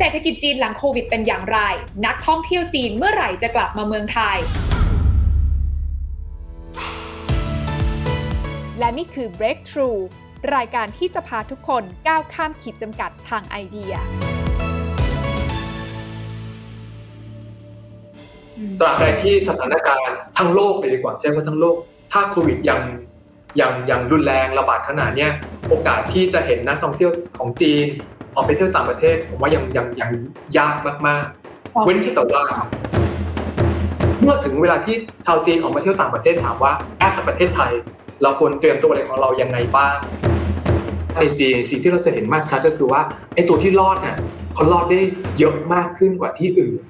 เศรษฐกิจจีนหลังโควิดเป็นอย่างไร นักท่องเที่ยวจีนเมื่อไหร่จะกลับมาเมืองไทย และนี่คือ Breakthrough รายการที่จะพาทุกคนก้าวข้ามขีดจำกัดทางไอเดีย ตราบใดที่สถานการณ์ทั้งโลกเลยดีกว่าใช่ไหมทั้งโลก ถ้าโควิดยังยังยังรุนแรงระบาดขนาดนี้โอกาสที่จะเห็นนักท่องเที่ยวของจีน ออกไปเที่ยวต่างประเทศผมว่ายังยังยังยากมากๆ เว้นแต่ว่าเมื่อถึงเวลาที่ชาวจีนออกมาเที่ยวต่างประเทศถามว่าแอสประเทศไทย เราควรเตรียมตัวอะไรของเรายังไงบ้างในจีนสิ่งที่เราจะเห็นมากชัดก็คือว่าไอ้ตัวที่รอดเนี่ยเขารอดได้เยอะมากขึ้นกว่าที่อื่น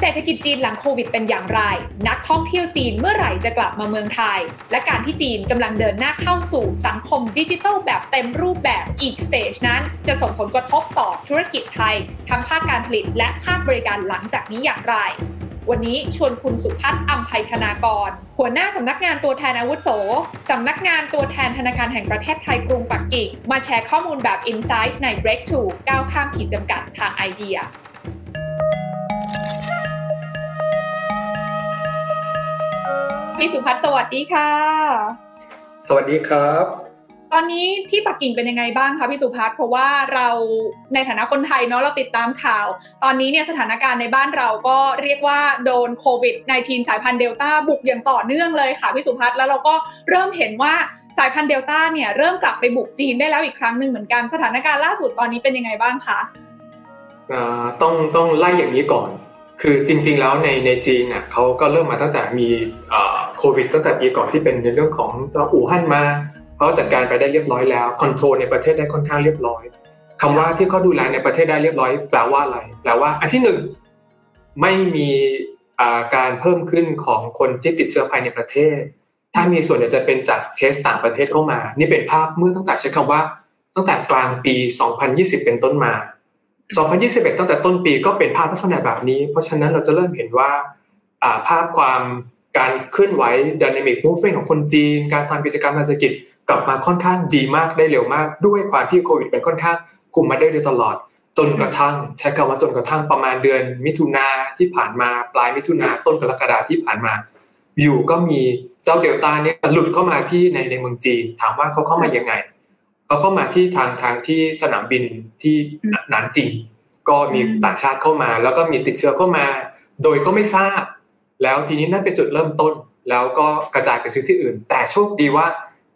เศรษฐกิจจีนหลังโควิดเป็นอย่างไร นักท่องเที่ยวจีนเมื่อไหร่จะกลับมาเมืองไทย และการที่จีนกำลังเดินหน้าเข้าสู่สังคมดิจิทัลแบบเต็มรูปแบบอีก stage นั้น จะส่งผลกระทบต่อธุรกิจไทย ทั้งภาคการผลิตและภาคบริการหลังจากนี้อย่างไร วันนี้ชวนคุณสุพัฒน์อัมภัยธนากร หัวหน้าสำนักงานตัวแทนอาวุโสสำนักงานตัวแทนธนาคารแห่งประเทศไทยกรุงปักกิ่งมาแชร์ข้อมูลแบบ Insight ใน Breakthrough ก้าวข้ามขีดจำกัดทางไอเดีย พี่สุพัฒน์สวัสดีค่ะ สวัสดีครับ ตอนนี้ที่ปักกิ่งเป็นยังไงบ้างคะพี่สุพัฒน์เพราะว่าเราในฐานะคนไทยเนาะเราติดตามข่าว ตอนนี้เนี่ยสถานการณ์ในบ้านเราก็เรียกว่าโดนโควิด -19 สายพันธุ์เดลต้าบุกอย่างต่อเนื่องเลยค่ะพี่สุพัฒน์แล้วเราก็เริ่มเห็นว่าสายพันธุ์เดลต้าเนี่ยเริ่มกลับไปบุกจีนได้แล้วอีกครั้งหนึ่งเหมือนกันสถานการณ์ล่าสุดตอนนี้เป็นยังไงบ้างคะต้องต้องไล่อย่างนี้ก่อน คือจริง ๆ แล้วในในจีนเนี่ยเขาก็เริ่มมาตั้งแต่มีโควิดตั้งแต่ปีก่อนที่เป็นในเรื่องของตัวอู่ฮั่นมาเขาจัดการไปได้เรียบร้อยแล้วคอนโทรลในประเทศได้ค่อนข้างเรียบร้อยคำว่าที่เขาดูแลในประเทศได้เรียบร้อย แปลว่าอะไรแปลว่าอันที่หนึ่งไม่มีการเพิ่มขึ้นของคนที่ติดเชื้อภายในประเทศ ถ้ามีส่วนจะเป็นจากเคสต่างประเทศเข้ามา นี่เป็นภาพเมื่อตั้งแต่ใช้คำว่าตั้งแต่กลางปี 2020 เป็นต้นมา 2021 ตั้งแต่ต้นปีก็เป็นภาพลักษณะแบบนี้ เพราะฉะนั้นเราจะเริ่มเห็นว่าภาพความการเคลื่อนไหว dynamic movement ของคนจีน การทำกิจกรรมทางเศรษฐกิจกลับมาค่อนข้างดีมากได้เร็วมาก ด้วยความที่โควิดเป็นค่อนข้างคุมมาได้โดยตลอด จนกระทั่งใช้คำว่าจนกระทั่งประมาณเดือน มิถุนาที่ผ่านมาปลายมิถุนาต้นกรกฎาที่ผ่านมา อยู่ก็มีเจ้าเดลต้าเนี่ยหลุดเข้ามาที่ในในเมืองจีน ถามว่าเขาเข้ามายังไง เขาเข้ามาที่ทางทางที่สนามบินที่หนานจีก็มีต่างชาติเข้ามา แล้วก็มีติดเชื้อเข้ามา โดยก็ไม่ทราบ แล้วทีนี้นั่นเป็นจุดเริ่มต้น แล้วก็กระจายไปซื้อที่อื่น แต่โชคดีว่า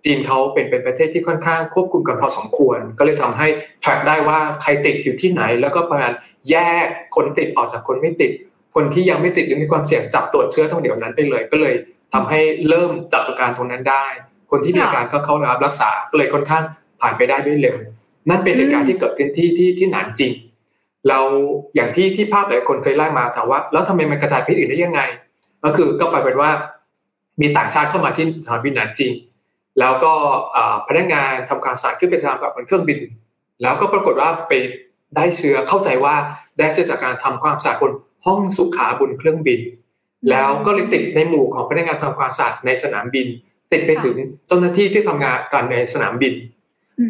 จีนเขาเป็นเป็นประเทศที่ค่อนข้างควบคุมกันพอสมควร ก็เลยทำให้ track ได้ว่าใครติดอยู่ที่ไหน แล้วก็ประมาณแยกคนติดออกจากคนไม่ติด คนที่ยังไม่ติดหรือมีความเสี่ยงจับตรวจเชื้อตรงเดียวนั้นไปเลย ก็เลยทำให้เริ่มจับตัวการตรงนั้นได้ คนที่มีอาการก็เข้ารับรักษาก็เลยค่อนข้าง ผ่านไปได้ด้วยเร็ว นั่นเป็นเหตุการณ์ที่เกิดขึ้นที่ที่ที่หนานจริง เราอย่างที่ที่ภาพหลายคนเคยไล่มาถามว่า แล้วทำไมมันกระจายไปอื่นได้ยังไง ก็คือก็ไปเป็นว่ามีต่างชาติเข้ามาที่สนามบินหนานจริง แล้วก็พนักงานทำการสารขึ้นไปทำกับบนเครื่องบิน แล้วก็ปรากฏว่าไปได้เชื้อเข้าใจว่าได้เชื้อจากการทำความสะอาดบนห้องสุขาบนเครื่องบิน แล้วก็เลยติดในหมู่ของพนักงานทำความสะอาดในสนามบิน ติดไปถึงเจ้าหน้าที่ที่ทำงานกันในสนามบิน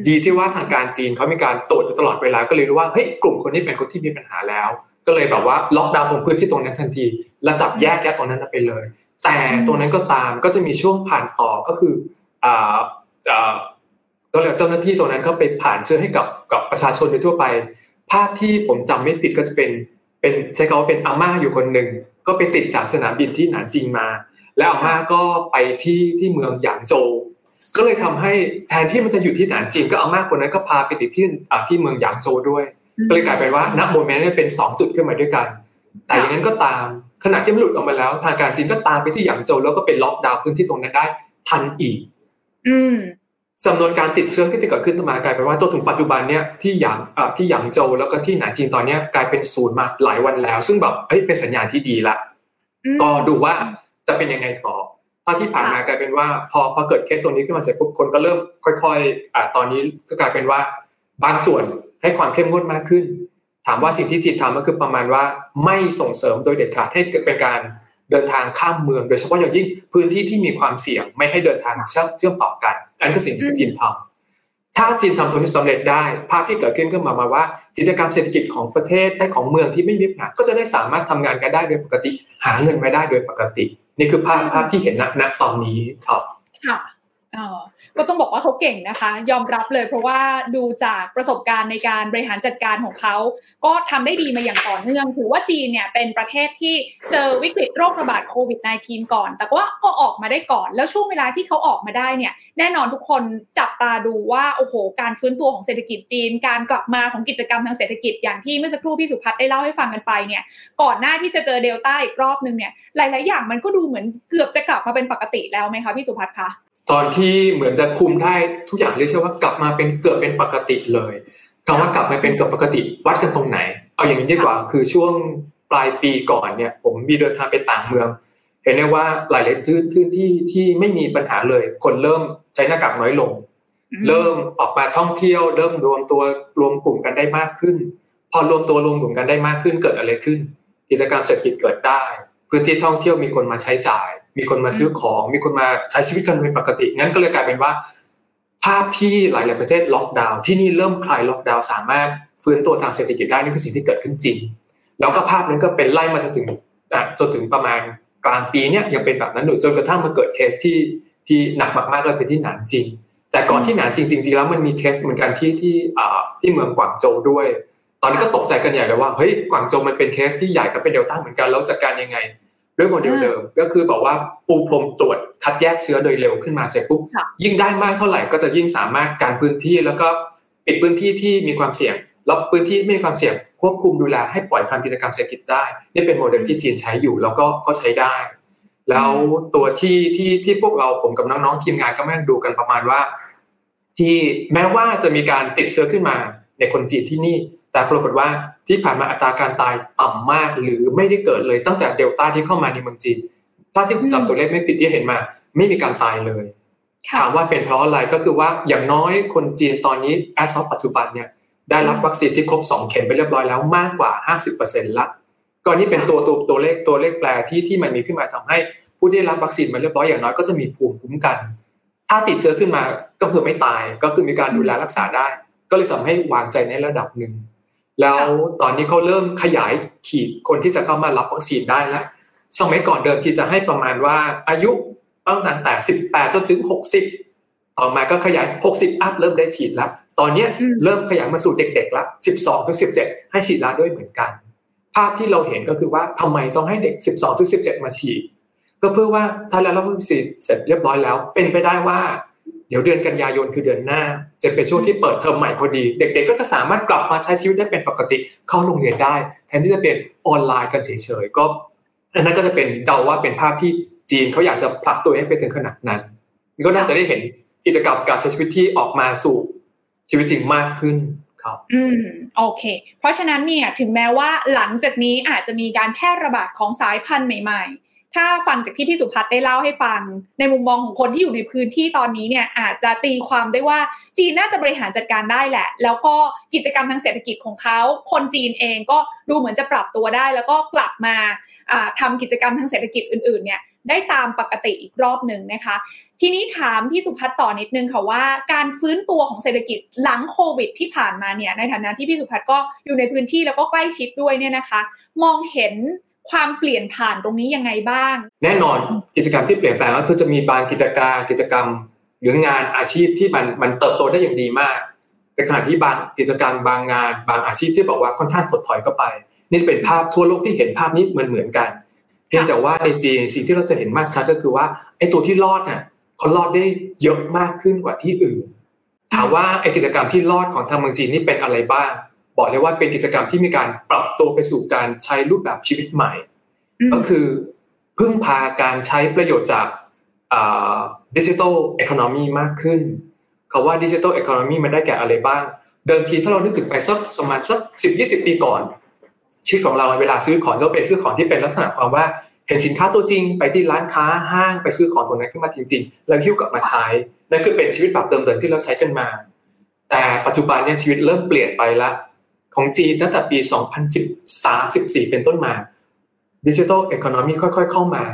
ดีที่ว่าทางการจีนเขามีการตรวจอยู่ตลอดเวลาก็เลยรู้ว่าเฮ้ยกลุ่มคนนี้เป็นคนที่มีปัญหาแล้ว ก็เลยแบบว่าล็อกดาวน์ตรงพื้นที่ตรงนั้นทันที แล้วจับแยกแยกตรงนั้นไปเลย แต่ตรงนั้นก็ตามก็จะมีช่วงผ่านต่อก็คือก็เลยเจ้าหน้าที่ตรงนั้นก็ไปผ่านเชื้อให้กับกับประชาชนโดยทั่วไป ภาพที่ผมจำไม่ผิดก็จะเป็นเป็นใช้คำว่าเป็นอาม่าอยู่คนหนึ่งก็ไปติดจากสนามบินที่หนานจิงมา แล้วอาม่าก็ไปที่ที่เมืองหยางโจว ก็เลยทำให้แทนที่มันจะอยู่ที่หนานจิงก็อาม่าคนนั้นก็พาไปติดที่ที่เมืองหยางโจวด้วยก็เลยกลายเป็นว่าณโมเมนต์นี้เป็น 2 จุดขึ้นมาด้วยกัน แต่อย่างนั้นก็ตามขณะที่มันหลุดออกมาแล้ว ทางการจีนก็ตามไปที่หยางโจวแล้วก็เป็นล็อกดาวน์พื้นที่ตรงนั้นได้ทันอีกจำนวนการติดเชื้อที่เกิดขึ้นมากลายเป็นว่าจนถึงปัจจุบันเนี่ยที่หยางที่หยางโจวแล้วก็ที่หนานจีนตอนนี้กลายเป็นศูนย์มาหลายวันแล้ว ซึ่งแบบเฮ้ยเป็นสัญญาณที่ดีละก็ดูว่าจะเป็นยังไงต่อ ถ้าที่ผ่านมากลายเป็นว่า พอพอเกิดเคสโซนนี้ขึ้นมาเสร็จปุ๊บคนก็เริ่มค่อยๆอ่าตอนนี้ก็กลายเป็นว่าบางส่วนให้ความเข้มงวดมากขึ้น ถามว่าสิ่งที่จีนทำก็คือประมาณว่าไม่ส่งเสริมโดยเด็ดขาดให้เกิดเป็นการเดินทางข้ามเมือง โดยเฉพาะอย่างยิ่งพื้นที่ที่มีความเสี่ยงไม่ให้เดินทางเชื่อมต่อกันอันก็สิ่งที่จีนทำถ้าจีนทำตรงนี้สำเร็จได้ ภาพที่เกิดขึ้นก็มามาว่า กิจกรรมเศรษฐกิจของประเทศและของเมืองที่ไม่มีปัญหาก็จะได้สามารถทำงานกันได้โดยปกติ หาเงินมาได้โดยปกติ นี่คือภาพภาพที่เห็นณตอนนี้ครับค่ะ ก็ต้องบอกว่าเขาเก่งนะคะ ยอมรับเลยเพราะว่าดูจากประสบการณ์ในการบริหารจัดการของเขา ก็ทำได้ดีมาอย่างต่อเนื่อง ถือว่าจีนเนี่ยเป็นประเทศที่เจอวิกฤตโรคระบาดโควิด -19 ก่อน แต่ว่าก็ออกมาได้ก่อน แล้วช่วงเวลาที่เขาออกมาได้เนี่ย แน่นอนทุกคนจับตาดูว่าโอ้โห การฟื้นตัวของเศรษฐกิจจีน การกลับมาของกิจกรรมทางเศรษฐกิจอย่างที่เมื่อสักครู่พี่สุพัฒน์ได้เล่าให้ฟังกันไปเนี่ย ก่อนหน้าที่จะเจอเดลต้าอีกรอบนึงเนี่ย หลาย ๆ อย่างมันก็ดูเหมือนเกือบจะกลับมาเป็นปกติแล้วไหมคะพี่สุพัฒน์คะ ตอนที่เหมือนจะคุมได้ทุกอย่างเรียกว่ากลับมาเป็นเกือบเป็นปกติเลยคำว่ากลับมาเป็นเกือบปกติวัดกันตรงไหน เอาอย่างนี้ดีกว่า คือช่วงปลายปีก่อนเนี่ย ผมมีเดินทางไปต่างเมือง เห็นได้ว่าหลายๆพื้นที่ที่ไม่มีปัญหาเลย คนเริ่มใช้หน้ากากน้อยลง เริ่มออกมาท่องเที่ยว เริ่มรวมตัวรวมกลุ่มกันได้มากขึ้น พอรวมตัวรวมกลุ่มกันได้มากขึ้นเกิดอะไรขึ้น กิจกรรมเศรษฐกิจเกิดได้ พื้นที่ท่องเที่ยวมีคนมาใช้จ่าย มีคนมาซื้อของ มีคนมาใช้ชีวิตกันเป็นปกติงั้นก็เลยกลายเป็นว่า ภาพที่หลาย ๆ ประเทศล็อกดาวน์ที่นี่เริ่มคลายล็อกดาวน์สามารถฟื้นตัวทางเศรษฐกิจได้นี่คือสิ่งที่เกิดขึ้นจริง แล้วก็ภาพนั้นก็เป็นไล่มาจนถึงจนถึงประมาณกลางปีเนี้ยยังเป็นแบบนั้นอยู่จนกระทั่งมาเกิดเคสที่ที่หนักมากๆเลยเป็นที่หนานจิง แต่ก่อนที่หนานจิงจริงๆแล้วมันมีเคสเหมือนกันที่ที่ที่เมืองกวางโจวด้วย ตอนนี้ก็ตกใจกันใหญ่เลยว่าเฮ้ยกวางโจวมันเป็นเคสที่ใหญ่กับเป็นเดลต้าเหมือนกันแล้วจัดการยังไง ด้วยโมเดลเดิมก็คือบอกว่าปูพรมตรวจคัดแยกเชื้อโดยเร็วขึ้นมาเสร็จปุ๊บยิ่งได้มากเท่าไหร่ก็จะยิ่งสามารถการพื้นที่แล้วก็ปิดพื้นที่ที่มีความเสี่ยงแล้วพื้นที่ไม่มีความเสี่ยงควบคุมดูแลให้ปล่อยทำกิจกรรมเศรษฐกิจได้ นี่เป็นโมเดลที่จีนใช้อยู่แล้วก็ก็ใช้ได้ แล้วตัวที่ที่ที่พวกเราผมกับน้องๆทีมงานก็ไม่ดูกันประมาณว่า ที่แม้ว่าจะมีการติดเชื้อขึ้นมาในคนจีนที่นี่ แต่ปรากฏว่าที่ผ่านมาอัตราการตายต่ำมากหรือไม่ได้เกิดเลยตั้งแต่เดลต้าที่เข้ามาในเมืองจีน ถ้าที่ผมจำตัวเลขไม่ผิดที่เห็นมา ไม่มีการตายเลยถามว่าเป็นเพราะอะไรก็คือว่าอย่างน้อยคนจีนตอนนี้แอสซอฟปัจจุบันเนี่ยได้รับวัคซีนที่ครบ 2 เข็มไปเรียบร้อยแล้วมากกว่า 50%ละก็นี่เป็นตัวตัวตัวเลขตัวเลขแปลที่ที่มันมีขึ้นมาทำให้ ผู้ที่รับวัคซีนมาเรียบร้อยอย่างน้อยก็จะมีภูมิคุ้มกัน ถ้าติดเชื้อขึ้นมาก็คือไม่ตายก็คือมีการดูแลรักษาได้ ก็เลยทำให้วางใจในระดับหนึ่ง แล้วตอนนี้เขาเริ่มขยายขีดคนที่จะเข้ามารับวัคซีนได้แล้วสมัยก่อนเดิมที่จะให้ประมาณว่าอายุตั้งแต่18จนถึง60ต่อมาก็ขยาย60อัพเริ่มได้ฉีดแล้ว ตอนนี้เริ่มขยายมาสู่เด็กๆแล้ว12ถึง17ให้ฉีดแล้วด้วยเหมือนกัน ภาพที่เราเห็นก็คือว่าทำไมต้องให้เด็ก12ถึง17มาฉีด ก็เพื่อว่าถ้าแล้วรับวัคซีนเสร็จเรียบร้อยแล้ว เป็นไปได้ว่าเดี๋ยวเดือนกันยายนคือเดือนหน้า จะเป็นช่วงที่เปิดเทอมใหม่พอดี เด็กๆ ก็จะสามารถกลับมาใช้ชีวิตได้เป็นปกติเข้าโรงเรียนได้ แทนที่จะเป็นออนไลน์กันเฉยๆก็อันนั้นก็จะเป็นเดาว่าเป็นภาพที่จีนเขาอยากจะผลักตัวให้ไปถึงขนาดนั้นก็น่าจะได้เห็นกิจกรรมการใช้ชีวิตที่ออกมาสู่ชีวิตจริงมากขึ้นครับอืมโอเค เพราะฉะนั้นเนี่ยถึงแม้ว่าหลังจากนี้อาจจะมีการแพร่ระบาดของสายพันธุ์ใหม่ ถ้าฟังจากที่พี่สุพัฒน์ได้เล่าให้ฟัง ในมุมมองของคนที่อยู่ในพื้นที่ตอนนี้เนี่ยอาจจะตีความได้ว่าจีนน่าจะบริหารจัดการได้แหละ แล้วก็กิจกรรมทางเศรษฐกิจของเขา คนจีนเองก็ดูเหมือนจะปรับตัวได้ แล้วก็กลับมาทำกิจกรรมทางเศรษฐกิจอื่นๆเนี่ยได้ตามปกติอีกรอบหนึ่งนะคะ ทีนี้ถามพี่สุพัฒน์ต่อนิดนึงค่ะว่าการฟื้นตัวของเศรษฐกิจหลังโควิด ที่ผ่านมาเนี่ยในฐานะที่พี่สุพัฒน์ก็อยู่ในพื้นที่แล้วก็ใกล้ชิดด้วยเนี่ยนะคะ มองเห็น ความเปลี่ยนผ่านตรงนี้ยังไงบ้าง แน่นอนกิจกรรมที่เปลี่ยนแปลงก็คือจะมีบางกิจการกิจกรรม หรืองานอาชีพที่มันมันเติบโตได้อย่างดีมากในขณะที่บางกิจกรรมบางงาน บางอาชีพที่บอกว่าค่อนข้างถดถอยเข้าไป นี่เป็นภาพทั่วโลกที่เห็นภาพนี้เหมือนเหมือนกันเพียงแต่ว่าในจีนสิ่งที่เราจะเห็นมากชัดก็คือว่าไอ้ตัวที่รอดน่ะเขารอดได้เยอะมากขึ้นกว่าที่อื่น ถามว่าไอ้กิจกรรมที่รอดของทางเมืองจีนนี่เป็นอะไรบ้าง บอกเลยว่าเป็นกิจกรรมที่มีการปรับตัวไปสู่การใช้รูปแบบชีวิตใหม่ ก็คือพึ่งพาการใช้ประโยชน์จากดิจิทัลเอคอนมีมากขึ้นเขาว่าดิจิทัลเอคอนมีมันได้แก่อะไรบ้าง เดิมทีถ้าเรานึกถึงไปสักสมัยสักสิบยี่สิบปีก่อน ชีวิตของเราเวลาซื้อของก็เป็นซื้อของที่เป็นลักษณะความว่าเห็นสินค้าตัวจริง ไปที่ร้านค้าห้างไปซื้อของตัวนั้นขึ้นมาจริงๆ แล้วหิ้วกลับมาใช้นั่นคือเป็นชีวิตแบบเดิมๆที่เราใช้กันมา แต่ปัจจุบันเนี่ยชีวิตเริ่มเปลี่ยนไปละ ของจีนตั้งแต่ปี 2013-14 เป็นต้นมา digital economy ค่อย ๆ เข้ามา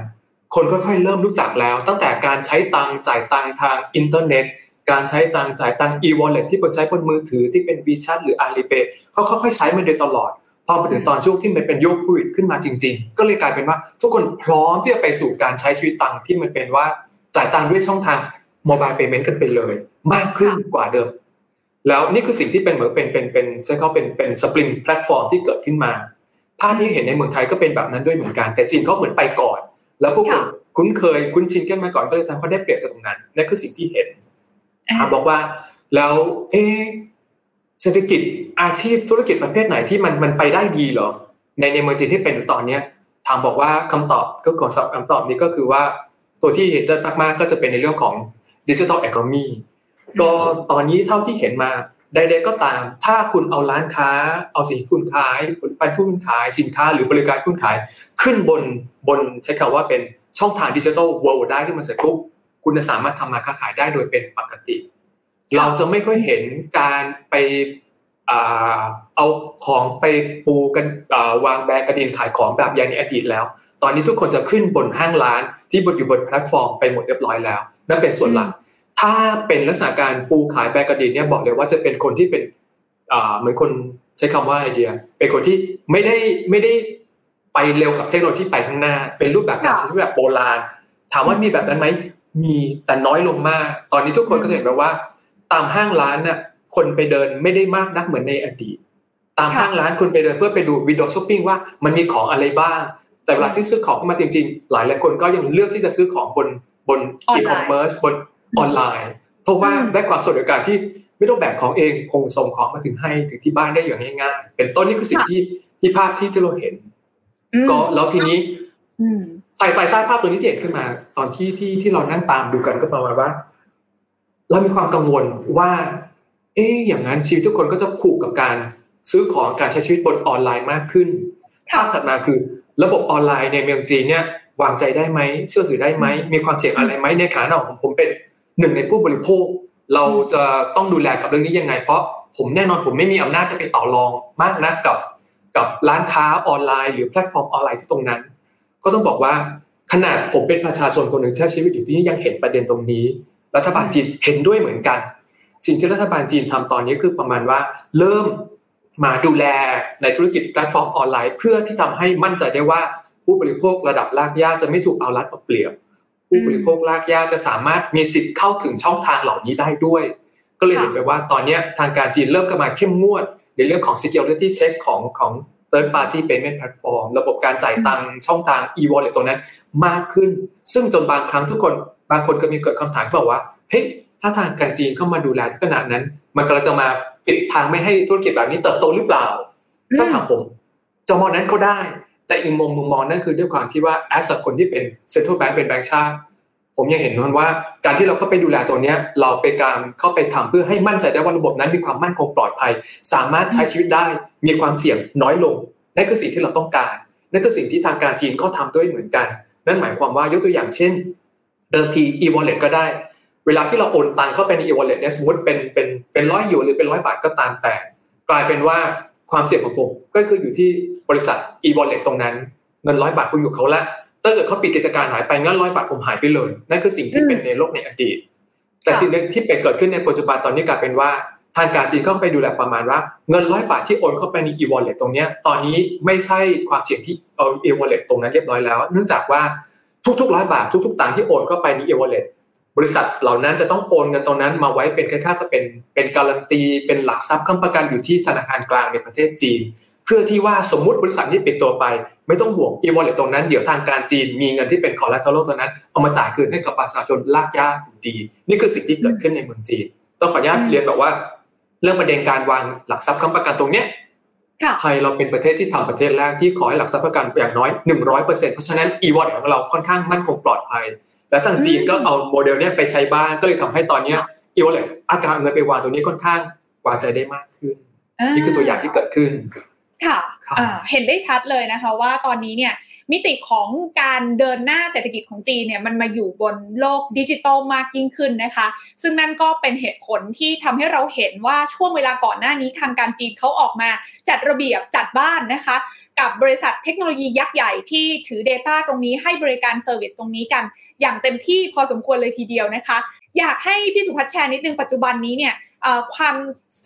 คนค่อยๆ เริ่มรู้จักแล้ว ตั้งแต่การใช้ตังจ่ายตังทางอินเทอร์เน็ต การใช้ตังจ่ายตัง e-wallet ที่คนใช้บนมือถือที่เป็น WeChat หรือ Alipay เขาค่อยๆ ใช้มาโดยตลอด พอมาถึงตอนช่วงที่มันเป็นยุคโควิดขึ้นมาจริง ๆ ก็เลยกลายเป็นว่าทุกคนพร้อมที่จะไปสู่การใช้ชีวิตตังที่มันเป็นว่าจ่ายตังด้วยช่องทางโมบายเ payment กันไปเลย มากขึ้นกว่าเดิม แล้วนี่คือสิ่งที่เป็นเหมือนเป็นเป็นเป็นใช้เขาเป็นเป็น spring platform ที่เกิดขึ้นมาภาพที่เห็นในเมืองไทยก็เป็นแบบนั้นด้วยเหมือนกัน แต่จีนเขาเหมือนไปก่อน แล้วพวกคนคุ้นเคยคุ้นชินกันมาก่อนก็เลยทำให้เขาได้เปรียบตรงนั้นนั่นคือสิ่งที่เห็นถามบอกว่าแล้วเอเศรษฐกิจอาชีพธุรกิจประเภทไหนที่มันมันไปได้ดีเหรอ ในในเมืองจีนที่เป็นตอนเนี้ยถามบอกว่าคำตอบก็ของคำตอบนี้ก็คือว่า ตัวที่เห็นได้มากๆก็จะเป็นในเรื่องของดิจิทัลแอคโนมี ก็ตอนนี้เท่าที่เห็นมาใดๆก็ตาม ถ้าคุณเอาร้านค้า เอาสินคุณขายผลิตภัณฑ์คุณขายสินค้าหรือบริการคุณขาย ขึ้นบนบนใช้คำว่าเป็นช่องทางดิจิทัลเวิลด์ได้ขึ้นมาเสร็จปุ๊บคุณจะสามารถทำมาค้าขายได้โดยเป็นปกติ เราจะไม่ค่อยเห็นการไปเอาของไปปูกันวางแบกระดินขายของแบบอย่างในอดีตแล้ว ตอนนี้ทุกคนจะขึ้นบนห้างร้านที่บนอยู่บนแพลตฟอร์มไปหมดเรียบร้อยแล้ว นั่นเป็นส่วนหลัก ถ้าเป็นลักษณะการปูขายแบกระดินเนี่ยบอกเลยว่าจะเป็นคนที่เป็นเหมือนคนใช้คำว่าไอเดีย เป็นคนที่ไม่ได้ไม่ได้ไปเร็วกับเทคโนโลยีไปข้างหน้า เป็นรูปแบบการใช้ชีวิตแบบโบราณ ถามว่ามีแบบนั้นไหมมีแต่น้อยลงมาก ตอนนี้ทุกคนก็จะเห็นแบบว่า ตามห้างร้านน่ะคนไปเดินไม่ได้มากนักเหมือนในอดีต ตามห้างร้านคุณไปเดินเพื่อไปดู window shopping ว่ามันมีของอะไรบ้าง แต่เวลาที่ซื้อของมาจริงๆ หลายหลายคนก็ยังเลือกที่จะซื้อของบนบนอีคอมเมิร์ซบน ออนไลน์เพราะว่าได้ความสะดวกการที่ไม่ต้องแบกของเองคนส่งของมาถึงให้ถึงที่บ้านได้อย่างง่ายๆเป็นต้นนี่คือสิ่งที่ที่ภาพที่ที่เราเห็น ก็แล้วทีนี้ไต่ไปใต้ภาพตัวนี้ที่เห็นขึ้นมา ตอนที่ที่ที่เรานั่งตามดูกันก็ประมาณว่า เรามีความกังวลว่า เอ๊อย่างนั้นชีวิตทุกคนก็จะผูกกับการซื้อของการใช้ชีวิตบนออนไลน์มากขึ้นภาพถัดมาคือ ระบบออนไลน์ในเมืองจีนเนี่ยวางใจได้ไหมเชื่อถือได้ไหมมีความเสี่ยงอะไรไหมในฐานะของผมเป็น หนึ่งในผู้บริโภค เราจะต้องดูแลกับเรื่องนี้ยังไง เพราะผมแน่นอนผมไม่มีอำนาจจะไปต่อรองมากนะกับกับร้านค้าออนไลน์หรือแพลตฟอร์มออนไลน์ที่ตรงนั้น ก็ต้องบอกว่าขนาดผมเป็นประชาชนคนหนึ่งที่ใช้ชีวิตอยู่ที่นี่ยังเห็นประเด็นตรงนี้ รัฐบาลจีนเห็นด้วยเหมือนกัน สิ่งที่รัฐบาลจีนทำตอนนี้คือประมาณว่าเริ่มมาดูแลในธุรกิจแพลตฟอร์มออนไลน์ เพื่อที่ทำให้มั่นใจได้ว่าผู้บริโภคระดับรากหญ้าจะไม่ถูกเอารัดเอาเปรียบ ผู้บริโภครากหญ้าจะสามารถมีสิทธิ์เข้าถึงช่องทางเหล่านี้ได้ด้วย ก็เลยเห็นไปว่าตอนนี้ทางการจีนเริ่มกมาเข้มงวด ในเรื่องของ security check ของของ third party payment platform ระบบการจ่ายตังช่องทาง e-wallet ตรงนั้นมากขึ้น ซึ่งจนบางครั้งทุกคนบางคนก็มีเกิดคำถามบอกว่าเฮ้ยถ้าทางการจีนเข้ามาดูแลขนาดนั้น มันก็จะมาปิดทางไม่ให้ธุรกิจแบบนี้เติบโตหรือเปล่า ถ้าถามผมจะมองนั้นก็ได้ แต่อีกมุมมุมมองนั่นคือด้วยความที่ว่าแอสคนที่เป็นเซ็นทรัลแบงก์เป็นแบงก์ชาติผมยังเห็นมันว่าการที่เราเข้าไปดูแลตัวเนี้ยเราไปการเข้าไปทำเพื่อให้มั่นใจได้ว่าระบบนั้นมีความมั่นคงปลอดภัย สามารถใช้ชีวิตได้มีความเสี่ยงน้อยลงนั่นคือสิ่งที่เราต้องการ นั่นคือสิ่งที่ทางการจีนก็ทำด้วยเหมือนกัน นั่นหมายความว่ายกตัวอย่างเช่น เดิมที e-wallet ก็ได้ เวลาที่เราโอนตังเข้าไปใน e-wallet เนี่ยสมมติเป็นเป็นเป็นร้อยหยวนหรือเป็นร้อยบาทก็ตามแต่ กลายเป็นว่า ความเสี่ยงของผมก็คืออยู่ที่บริษัท e-wallet ตรงนั้นเงินร้อยบาทคุณอยู่เขาละถ้าเกิดเขาปิดกิจการหายไปเงินร้อยบาทผมหายไปเลยนั่นคือสิ่งที่เป็นในโลกในอดีต แต่สิ่งที่เป็นเกิดขึ้นในปัจจุบันตอนนี้กลายเป็นว่าทางการจีนเข้าไปดูแลประมาณว่าเงินร้อยบาทที่โอนเข้าไปใน e-wallet ตรงนี้ตอนนี้ไม่ใช่ความเสี่ยงที่เอา e-wallet ตรงนั้นเรียบร้อยแล้ว เนื่องจากว่าทุกๆร้อยบาททุกๆตังค์ที่โอนเข้าไปใน e-wallet บริษัทเหล่านั้นจะต้องโอนเงินตรงนั้นมาไว้เป็นค่าก็เป็นเป็นการันตี เป็นหลักทรัพย์ค้ำประกันอยู่ที่ธนาคารกลางในประเทศจีน เพื่อที่ว่าสมมุติบริษัทนี้ปิดตัวไป ไม่ต้องห่วง e-wallet ตรงนั้นเดี๋ยวทางการจีนมีเงินที่เป็น collateral ตัวนั้นเอามาจ่ายคืนให้กับประชาชนลากยากถึงดี นี่คือสิ่งที่เกิดขึ้นในเมืองจีน ต้องขออนุญาตเรียนแบบว่า เรื่องประเด็นการวางหลักทรัพย์ค้ำประกันตรงเนี้ยไทยเราเป็นประเทศที่ทำประเทศแรกที่ขอให้หลักทรัพย์ประกันอย่างน้อย 100%เพราะฉะนั้น e-wallet ของเราค่อนข้างมั่นคงปลอดภัย แล้วทางจีนก็เอาโมเดลเนี้ยไปใช้บ้างก็เลยทำให้ตอนเนี้ยอีวอลเล็ตอาการเงินไปวางตรงนี้ค่อนข้างวางใจได้มากขึ้น นี่คือตัวอย่างที่เกิดขึ้น ค่ะเห็นได้ชัดเลยนะคะว่าตอนนี้เนี่ยมิติของการเดินหน้าเศรษฐกิจของจีนเนี่ยมันมาอยู่บนโลกดิจิตอลมากยิ่งขึ้นนะคะ ซึ่งนั่นก็เป็นเหตุผลที่ทำให้เราเห็นว่าช่วงเวลาก่อนหน้านี้ทางการจีนเขาออกมาจัดระเบียบจัดบ้านนะคะ กับบริษัทเทคโนโลยียักษ์ใหญ่ที่ถือ Data ตรงนี้ให้บริการ service ตรงนี้กัน อย่างเต็มที่พอสมควรเลยทีเดียวนะคะ อยากให้พี่สุพัฒน์แชร์นิดนึงปัจจุบันนี้เนี่ย ความ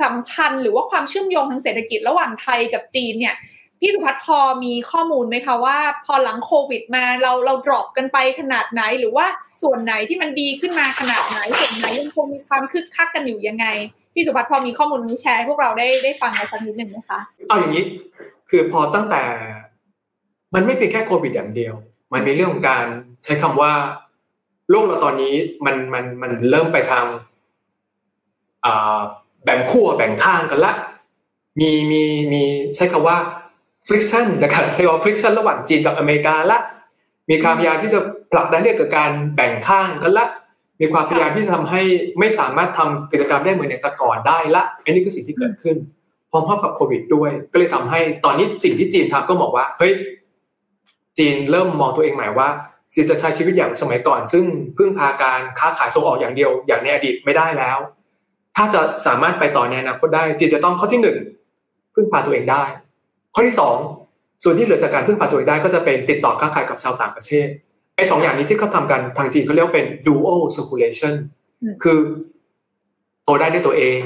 สัมพันธ์หรือว่าความเชื่อมโยงทางเศรษฐกิจระหว่างไทยกับจีนเนี่ยพี่สุพัฒน์พอมีข้อมูลไหมคะว่า พอหลังโควิดมาเราเราดรอปกันไปขนาดไหน หรือว่าส่วนไหนที่มันดีขึ้นมาขนาดไหนส่วนไหนยังคงมีความคึกคักกันอยู่ยังไงพี่สุพัฒน์พอมีข้อมูลนี้แชร์พวกเราได้ได้ฟังกันสักนิดหนึ่งไหมคะเอาอย่างนี้ คือพอตั้งแต่ มันไม่เพียงแค่โควิดอย่างเดียว มันมีเรื่องของการใช้คำว่าโลกเราตอนนี้มันมันมันเริ่มไปทาง แบ่งขั้วแบ่งข้างกันละมีมีมีใช้คำว่า friction นะครับใช้คำว่า friction ระหว่างจีนกับอเมริกาละมีความพยายามที่จะผลักดันเรื่องกับการแบ่งข้างกันละมีความพยายามที่จะทำให้ไม่สามารถทำกิจกรรมได้เหมือนแต่ก่อนได้ละอันนี้คือสิ่งที่เกิดขึ้นพร้อมๆกับโควิดด้วย ก็เลยทำให้ตอนนี้สิ่งที่จีนทำก็บอกว่าเฮ้ยจีนเริ่มมองตัวเองใหม่ว่าจีนจะใช้ชีวิตอย่างสมัยก่อน ซึ่งพึ่งพาการค้าขายส่งออกอย่างเดียวอย่างในอดีตไม่ได้แล้ว ถ้าจะสามารถไปต่อในอนาคตได้จีนจะต้องข้อที่หนึ่งพึ่งพาตัวเองได้ ข้อที่สองส่วนที่เหลือจากการพึ่งพาตัวเองได้ก็จะเป็นติดต่อค้าขายกับชาวต่างประเทศไอ้สองอย่างนี้ที่เขาทากันทางจีนเขาเรียกว่าเป็น dual circulation คือโตได้ด้วยตัวเอง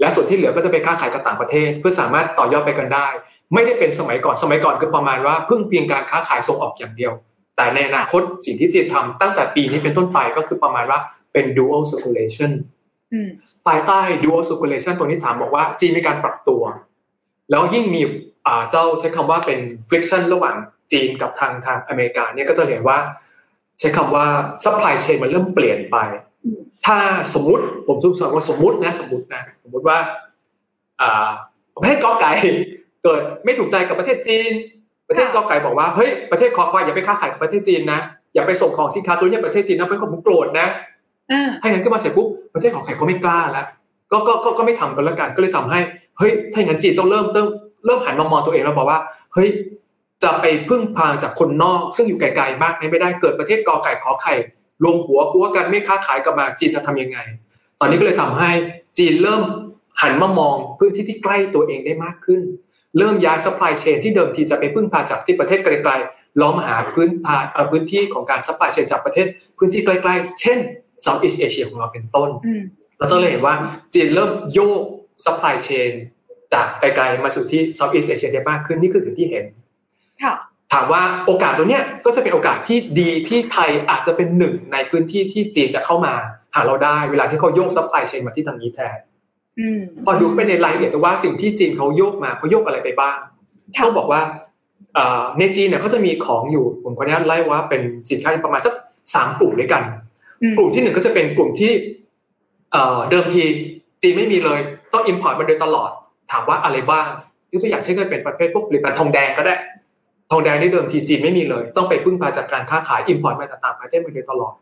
และส่วนที่เหลือก็จะไปค้าขายกับต่างประเทศ เพื่อสามารถต่อยอดไปกันได้ ไม่ได้เป็นสมัยก่อนสมัยก่อนคือประมาณว่าพึ่งเพียงการค้าขายส่งออกอย่างเดียว แต่ในอนาคตสิ่งที่จีนทำตั้งแต่ปีนี้เป็นต้นไปก็คือประมาณว่าเป็น dual circulation ภายใต้ dual circulation ตรงนี้ถามบอกว่าจีนมีการปรับตัว แล้วยิ่งมีเจ้าใช้คำว่าเป็น friction ระหว่างจีนกับทางทางอเมริกาเนี่ยก็จะเห็นว่า ใช้คำว่า supply chain มันเริ่มเปลี่ยนไป ถ้าสมมติผมทุกสอนว่าสมมตินะสมมตินะสมมติว่าประเทศกอไก่เกิดไม่ถูกใจกับประเทศจีน ประเทศกอไก่บอกว่าเฮ้ยประเทศคอควายอย่าไปค้าขายกับประเทศจีนนะอย่าไปส่งของสินค้าตัวนี้ประเทศจีนนะเป็นของผมโกรธนะถ้าอย่างนั้นขึ้นมาเสร็จปุ๊บ ประเทศขอไข่ก็ไม่กล้าแล้วก็ก็ก็ก็ไม่ทำกันแล้วกันก็เลยทำให้เฮ้ยถ้าอย่างนั้นจีนต้องเริ่มเริ่มเริ่มหันมามองตัวเองแล้วบอกว่าเฮ้ยจะไปพึ่งพาจากคนนอก ซึ่งอยู่ไกลๆมากไม่ได้เกิดประเทศกอไก่ขอไข่รวมหัวหัวกันไม่ค้าขายกับมาจีนจะทำยังไง ตอนนี้ก็เลยทำให้จีนเริ่มหันมามองพื้นที่ที่ใกล้ตัวเองได้มากขึ้น เริ่มย้าย supply chain ที่เดิมทีจะไปพึ่งพาจากที่ประเทศไกลๆล้อมหาพื้นพาพื้นที่ของการ supply chain จากประเทศพื้นที่ใกล้ ๆ เช่น Southeast Asia ของเราเป็นต้น เราจะเลยเห็นว่าจีนเริ่มโยก supply chain จากไกลๆมาสู่ที่ Southeast Asia ได้มากขึ้นนี่คือสิ่งที่เห็นถามว่าโอกาสตัวเนี้ยก็จะเป็นโอกาสที่ดีที่ไทยอาจจะเป็นหนึ่งในพื้นที่ที่จีนจะเข้ามาหาเราได้เวลาที่เขาโยก supply chain มาที่ทางนี้แทนพอดูเข้าไปในรายละเอียดว่าสิ่งที่จีนเขาโยกมาเขาโยกอะไรไปบ้างเขาบอกว่าในจีนเนี่ยเขาจะมีของอยู่ผมขออนุญาตไล่ว่าเป็นสินค้าประมาณสักสามกลุ่มด้วยกัน กลุ่มที่หนึ่งก็จะเป็นกลุ่มที่เดิมทีจีนไม่มีเลย ต้อง import มาโดยตลอด ถามว่าอะไรบ้างยกตัวอย่างเช่นก็เป็นประเภทพวกผลิตภัณฑ์ทองแดงก็ได้ ทองแดงในเดิมทีจีนไม่มีเลย ต้องไปพึ่งพาจากการค้าขาย import มาจากต่างประเทศมาโดยตลอด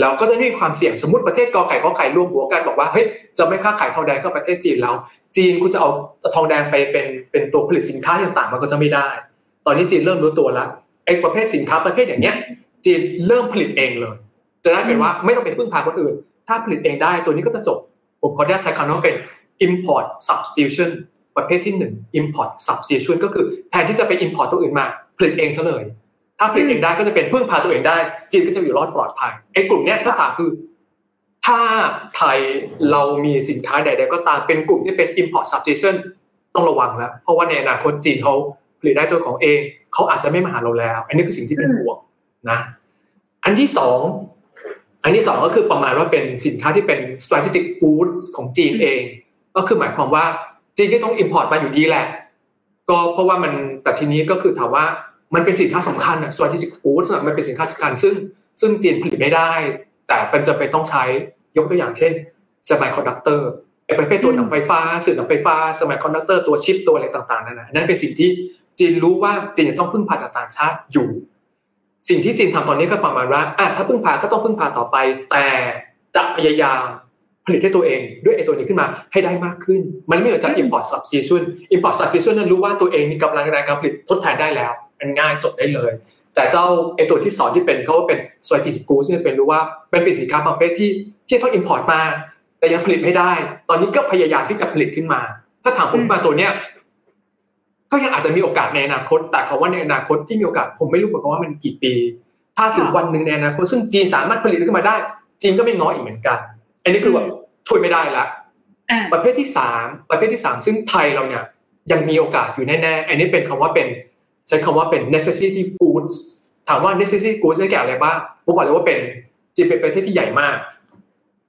แล้วก็จะมีความเสี่ยงสมมติประเทศกอไก่กอไก่รวมหัวกันบอกว่าเฮ้ยจะไม่ค้าขายทองแดงกับประเทศจีนแล้ว จีนกูจะเอาทองแดงไปเป็นเป็นตัวผลิตสินค้าต่างๆมันก็จะไม่ได้ ตอนนี้จีนเริ่มรู้ตัวแล้วไอ้ประเภทสินค้าประเภทอย่างเนี้ยจีนเริ่มผลิตเองเลย จะได้เป็นว่าไม่ต้องไปพึ่งพาคนอื่น ถ้าผลิตเองได้ตัวนี้ก็จะจบ ผมขออนุญาตใช้คำว่าเป็น import substitution ประเภทที่1 import substitution ก็คือแทนที่จะไป import ตัวอื่นมาผลิตเองซะเลย ถ้าผลิตเองได้ก็จะเป็นพึ่งพาตัวเองได้ จีนก็จะอยู่รอดปลอดภัยไอ้กลุ่มเนี้ยถ้าถามคือ ถ้าไทยเรามีสินค้าใดๆก็ตามเป็นกลุ่มที่เป็น import substitution ต้องระวังแล้วเพราะว่าในอนาคตจีนเขาผลิตได้ตัวของเองเขาอาจจะไม่มาหาเราแล้ว อันนี้คือสิ่งที่เป็นห่วงนะ อันที่สอง อันที่สองก็คือประมาณว่าเป็นสินค้าที่เป็น strategic goods ของจีนเอง ก็คือหมายความว่าจีนก็ต้อง import มาอยู่ดีแหละ ก็เพราะว่ามันแต่ทีนี้ก็คือถามว่ามันเป็นสินค้าสำคัญอะ strategic goods มันเป็นสินค้าสำคัญซึ่งซึ่งจีนผลิตไม่ได้ แต่เป็นจะไปต้องใช้ยกตัวอย่างเช่น semiconductor ไอ้ประเภทตัวหนังไฟฟ้าสื่อหนังไฟฟ้า semiconductor ตัวชิปตัวอะไรต่างๆนั่นนะนั่นเป็นสิ่งที่จีนรู้ว่าจีนจะต้องพึ่งพาจากต่างชาติอยู่ สิ่งที่จีนทำตอนนี้ก็ประมาณว่าอะถ้าพึ่งพาก็ต้องพึ่งพาต่อไป แต่จะพยายามผลิตให้ตัวเองด้วยไอ้ตัวนี้ขึ้นมาให้ได้มากขึ้น มันไม่เหมือนจาก import substitution import substitution นั้นรู้ว่าตัวเองมีกำลังในการผลิตทดแทนได้แล้วมันง่ายจบได้เลย แต่เจ้าไอตัวที่สอนที่เป็นเขาเป็น strategic goods ที่เป็นรู้ว่าเป็นเป็นสินค้าประเภทที่ที่ต้อง import มาแต่ยังผลิตไม่ได้ ตอนนี้ก็พยายามที่จะผลิตขึ้นมา ถ้าถามผมมาตัวเนี้ย ก็ยังอาจจะมีโอกาสในอนาคต แต่เขาว่าในอนาคตที่มีโอกาสผมไม่รู้เหมือนกันว่ามันกี่ปี ถ้าถึงวันหนึ่งในอนาคตซึ่งจีนสามารถผลิตขึ้นมาได้ จีนก็ไม่น้อยอีกเหมือนกัน อันนี้คือแบบช่วยไม่ได้ละประเภทที่สามประเภทที่สามซึ่งไทยเราเนี่ยยังมีโอกาสอยู่แน่ๆ อันนี้เป็นคำว่าเป็นใช้คำว่าเป็น necessity goods ถามว่า necessity goods ได้แก่อะไรบ้างผมบอกเลยว่าเป็นจีเป็นประเทศที่ใหญ่มาก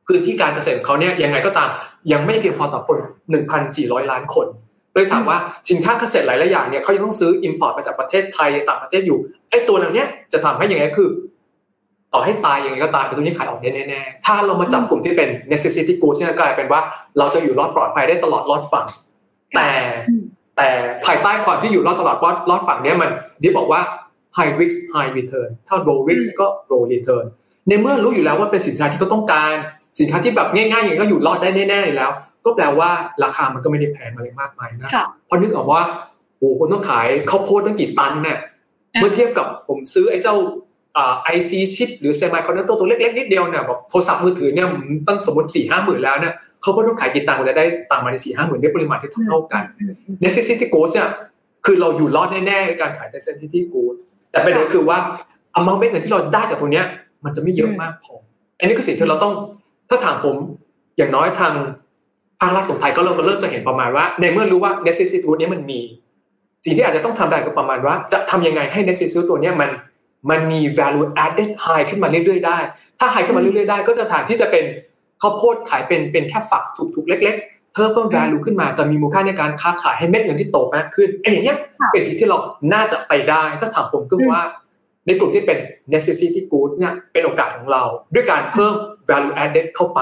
พื้นที่การเกษตรเขาเนี่ยยังไงก็ตามยังไม่เพียงพอต่อคน 1,400 ล้านคน เลยถามว่าสินค้าเกษตรหลายๆอย่างเนี่ยเขายังต้องซื้อ import มาจากประเทศไทยต่างประเทศอยู่ไอ้ตัวนั้นเนี่ยจะทำให้ยังไงคือ ต่อให้ตายยังไงก็ตามเป็นตัวนี้ขายออกได้แน่ๆถ้าเรามาจับกลุ่มที่เป็น necessity goods เนี่ยกลายเป็นว่า เราจะอยู่รอดปลอดภัยได้ตลอดรอดฝั่งแต่แต่ภายใต้ความที่อยู่รอดตลอดรอดฝั่งเนี้ยมันที่บอกว่า high risk high return ถ้า low risk ก็ low return ในเมื่อรู้อยู่แล้วว่าเป็นสินค้าที่เขาต้องการ สินค้าที่แบบง่ายๆอย่างก็อยู่รอดได้แน่ๆอยู่แล้ว ก็แปลว่าราคามันก็ไม่ได้แพงอะไรมากมายนะเพราะนึกออกว่าโอ้คนต้องขายข้าวโพดตั้งกี่ตันเนี่ยเมื่อเทียบกับผมซื้อไอ้เจ้า IC chip หรือ semiconductor ตัวเล็กๆนิดเดียวเนี่ยแบบโทรศัพท์มือถือเนี่ยตั้งสมมติสี่ห้าหมื่นแล้วเนี่ยเขาก็ต้องขายกี่ตังค์จะได้ตังค์มาในสี่ห้าหมื่นได้ปริมาณที่เท่ากัน necessity goods เนี่ยคือเราอยู่รอดแน่ๆการขาย necessity goods แต่ประเด็นคือว่า amount เงินที่เราได้จากตัวเนี้ยมันจะไม่เยอะมากพออันนี้คือสิ่งที่เราต้องถ้าถามผมอย่างน้อยทาง ภาครัฐของไทยก็เริ่มเริ่มจะเห็นประมาณว่า ในเมื่อรู้ว่า necessity ตัวนี้มันมี สิ่งที่อาจจะต้องทำได้ก็ประมาณว่า จะทำยังไงให้ necessity ตัวนี้มันมันมี value added high ขึ้นมาเรื่อยๆได้ ถ้า high ขึ้นมาเรื่อยๆได้ ก็จะฐานที่จะเป็นข้าวโพดขายเป็นเป็นแค่ฝักถูกๆเล็ก ๆ เพิ่มเพิ่ม value ขึ้นมาจะมีมูลค่าในการค้าขายให้เม็ดเงินที่โตมากขึ้นไอ้อย่างเงี้ยเป็นสิ่งที่เราน่าจะไปได้ ถ้าถามผมก็ว่า ในกลุ่มที่เป็น necessity good เนี่ยเป็นโอกาสของเรา ด้วยการเพิ่ม value added เข้าไป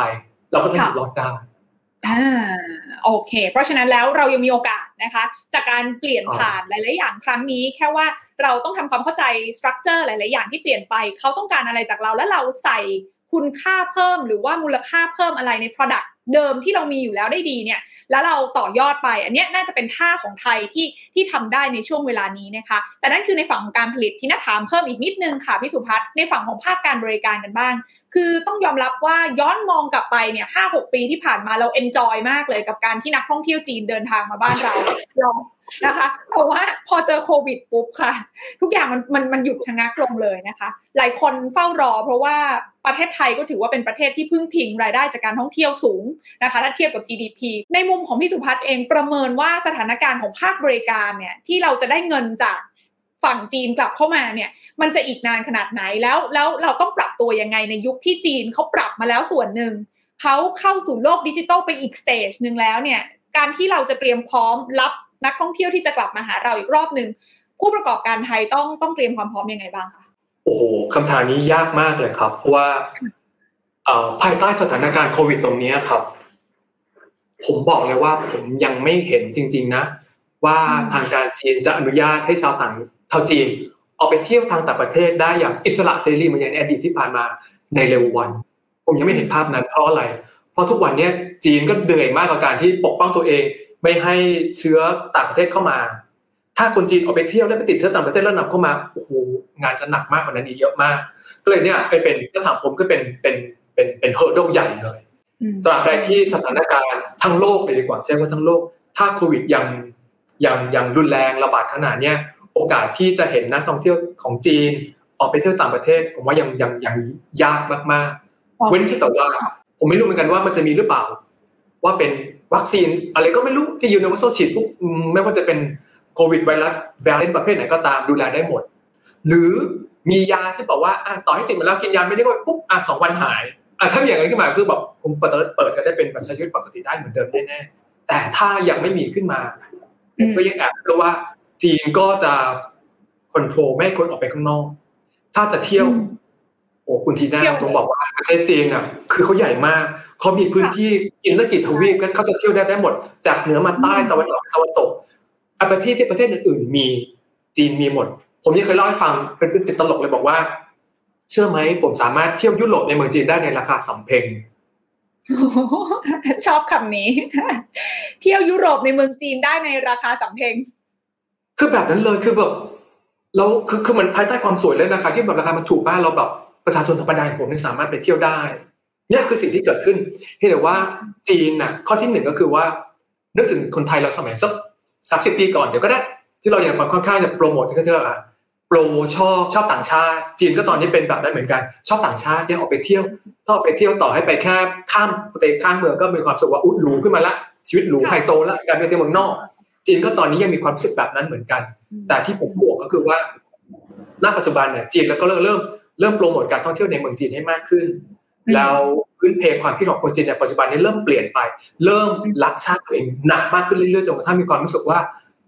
เราก็จะอยู่รอดได้ อ่าโอเค เพราะฉะนั้นแล้วเรายังมีโอกาสนะคะ จากการเปลี่ยนผ่านหลาย ๆ อย่างครั้งนี้ แค่ว่าเราต้องทำความเข้าใจสตรัคเจอร์หลาย ๆ อย่างที่เปลี่ยนไปเขาต้องการอะไรจากเรา แล้วเราใส่คุณค่าเพิ่ม หรือว่ามูลค่าเพิ่มอะไรใน Product เดิมที่เรามีอยู่แล้วได้ดีเนี่ย แล้วเราต่อยอดไป อันนี้น่าจะเป็นท่าของไทยที่ที่ทำได้ในช่วงเวลานี้นะคะ แต่นั่นคือในฝั่งของการผลิตที่น่าถามเพิ่มอีกนิดนึงค่ะพี่สุพัฒน์ในฝั่งของภาคการบริการกันบ้าง คือต้องยอมรับว่าย้อนมองกลับไปเนี่ยห้าหกปีที่ผ่านมาเราเอนจอยมากเลยกับการที่นักท่องเที่ยวจีนเดินทางมาบ้านเราเรานะคะเพราะว่าพอเจอโควิดปุ๊บค่ะ ทุกอย่างมันมันมันหยุดชะงักลงเลยนะคะ หลายคนเฝ้ารอเพราะว่า ประเทศไทยก็ถือว่าเป็นประเทศที่พึ่งพิงรายได้จากการท่องเที่ยวสูงนะคะถ้าเทียบกับ GDP ในมุมของพี่สุพัฒน์เองประเมินว่าสถานการณ์ของภาคบริการเนี่ยที่เราจะได้เงินจากฝั่งจีนกลับเข้ามาเนี่ยมันจะอีกนานขนาดไหนแล้วแล้วเราต้องปรับตัวยังไงในยุคที่จีนเขาปรับมาแล้วส่วนหนึ่งเขาเข้าสู่โลกดิจิทัลไปอีกสเตจหนึ่งแล้วเนี่ยการที่เราจะเตรียมพร้อมรับนักท่องเที่ยวที่จะกลับมาหาเราอีกรอบหนึ่งผู้ประกอบการไทยต้องต้องเตรียมความพร้อมยังไงบ้างคะ โอ้โหคำถามนี้ยากมากเลยครับ เพราะว่าภายใต้สถานการณ์โควิดตรงนี้ครับ ผมบอกเลยว่าผมยังไม่เห็นจริง ๆ นะ ว่าทางการจีนจะอนุญาตให้ชาวต่างชาวจีนออกไปเที่ยวทางต่างประเทศได้อย่างอิสระเสรีเหมือนอย่างอดีตที่ผ่านมาในเร็ววัน ผมยังไม่เห็นภาพนั้นเพราะอะไร เพราะทุกวันนี้จีนก็เดือยมากกับการที่ปกป้องตัวเอง ไม่ให้เชื้อต่างประเทศเข้ามา ถ้าคนจีนออกไปเที่ยวแล้วไปติดเชื้อต่างประเทศแล้วนำเข้ามาโอ้โหงานจะหนักมากกว่านั้นอีกเยอะมาก ก็เลยเนี่ยเป็นเป็นก็ถามผมก็เป็นเป็นเป็นเป็นเฮอร์โดใหญ่เลยตราบใดที่สถานการณ์ทั้งโลกเลยดีกว่าใช่ว่าทั้งโลก ถ้าโควิดยังยังยังรุนแรงระบาดขนาดเนี้ยโอกาสที่จะเห็นนักท่องเที่ยวของจีน ออกไปเที่ยวต่างประเทศ ผมว่ายังยังยังยากมากๆ เว้นที่แต่ว่า ผมไม่รู้เหมือนกันว่ามันจะมีหรือเปล่า ว่าเป็นวัคซีนอะไรก็ไม่รู้ที่ยูนิเวอร์แซลฉีดปุ๊บไม่ว่าจะเป็น โควิดไวรัสแวรเลนประเภทไหนก็ตามดูแลได้หมด หรือมียาที่บอกว่าต่อให้ติดมาแล้วกินยาไม่ได้ก็ปุ๊บอะสองวันหายอะถ้าอย่างนั้นขึ้นมาคือแบบผมเปิดเปิดก็ได้เป็นประชาชีวิตปกติได้เหมือนเดิมแน่ๆแต่ถ้ายังไม่มีขึ้นมาผมก็ยังแอบเพราะว่าจีนก็จะควบคุมไม่ให้คนออกไปข้างนอก ถ้าจะเที่ยว โอ้คุณทีน่าต้องบอกว่าประเทศจีนอะ คือเขาใหญ่มากเขามีพื้นที่อินทกิจทวีปกันเขาจะเที่ยวได้ได้หมด จากเหนือมาใต้ตะวันออกตะวันตก อประเทศที่ประเทศอื่นๆมีจีนมีหมด ผมยังเคยเล่าให้ฟังเป็นเป็นติดตลกเลยบอกว่า เชื่อไหมผมสามารถเที่ยวยุโรปในเมืองจีนได้ในราคาสำเพ็งชอบคำนี้ เที่ยวยุโรปในเมืองจีนได้ในราคาสำเพ็งคือแบบนั้นเลยคือแบบเราคือคือมันภายใต้ความสวยเลยนะคะที่แบบราคามันถูกมากเราแบบประชาชนธรรมดาผมเนี่ยสามารถไปเที่ยวได้เนี่ยคือสิ่งที่เกิดขึ้นเห็นแต่ว่าจีนน่ะข้อที่หนึ่งก็คือว่านึกถึงคนไทยเราสมัยสัก สามสิบปีก่อนเดี๋ยวก็ได้ ที่เราอย่างค่อนข้างจะโปรโมทที่เขาเชื่ออะโปรชอบชอบต่างชาติ จีนก็ตอนนี้เป็นแบบนั้นเหมือนกัน ชอบต่างชาติที่ออกไปเที่ยวถ้าออกไปเที่ยวต่อให้ไปแค่ข้ามประเทศข้ามเมืองก็มีความสุขว่าอุ้ยหรูขึ้นมาละชีวิตหรูไฮโซละการไปเที่ยวเมืองนอก จีนก็ตอนนี้ยังมีความรู้สึกแบบนั้นเหมือนกัน แต่ที่ผมพูดก็คือว่าณปัจจุบันเนี่ยจีนแล้วก็เริ่มเริ่มเริ่มโปรโมทการท่องเที่ยวในเมืองจีนให้มากขึ้น แล้ว พื้นเพความคิดของคนจีนในปัจจุบันนี้เริ่มเปลี่ยนไป เริ่มรักชาติตัวเองหนักมากขึ้นเรื่อยๆจนกระทั่งมีความรู้สึกว่า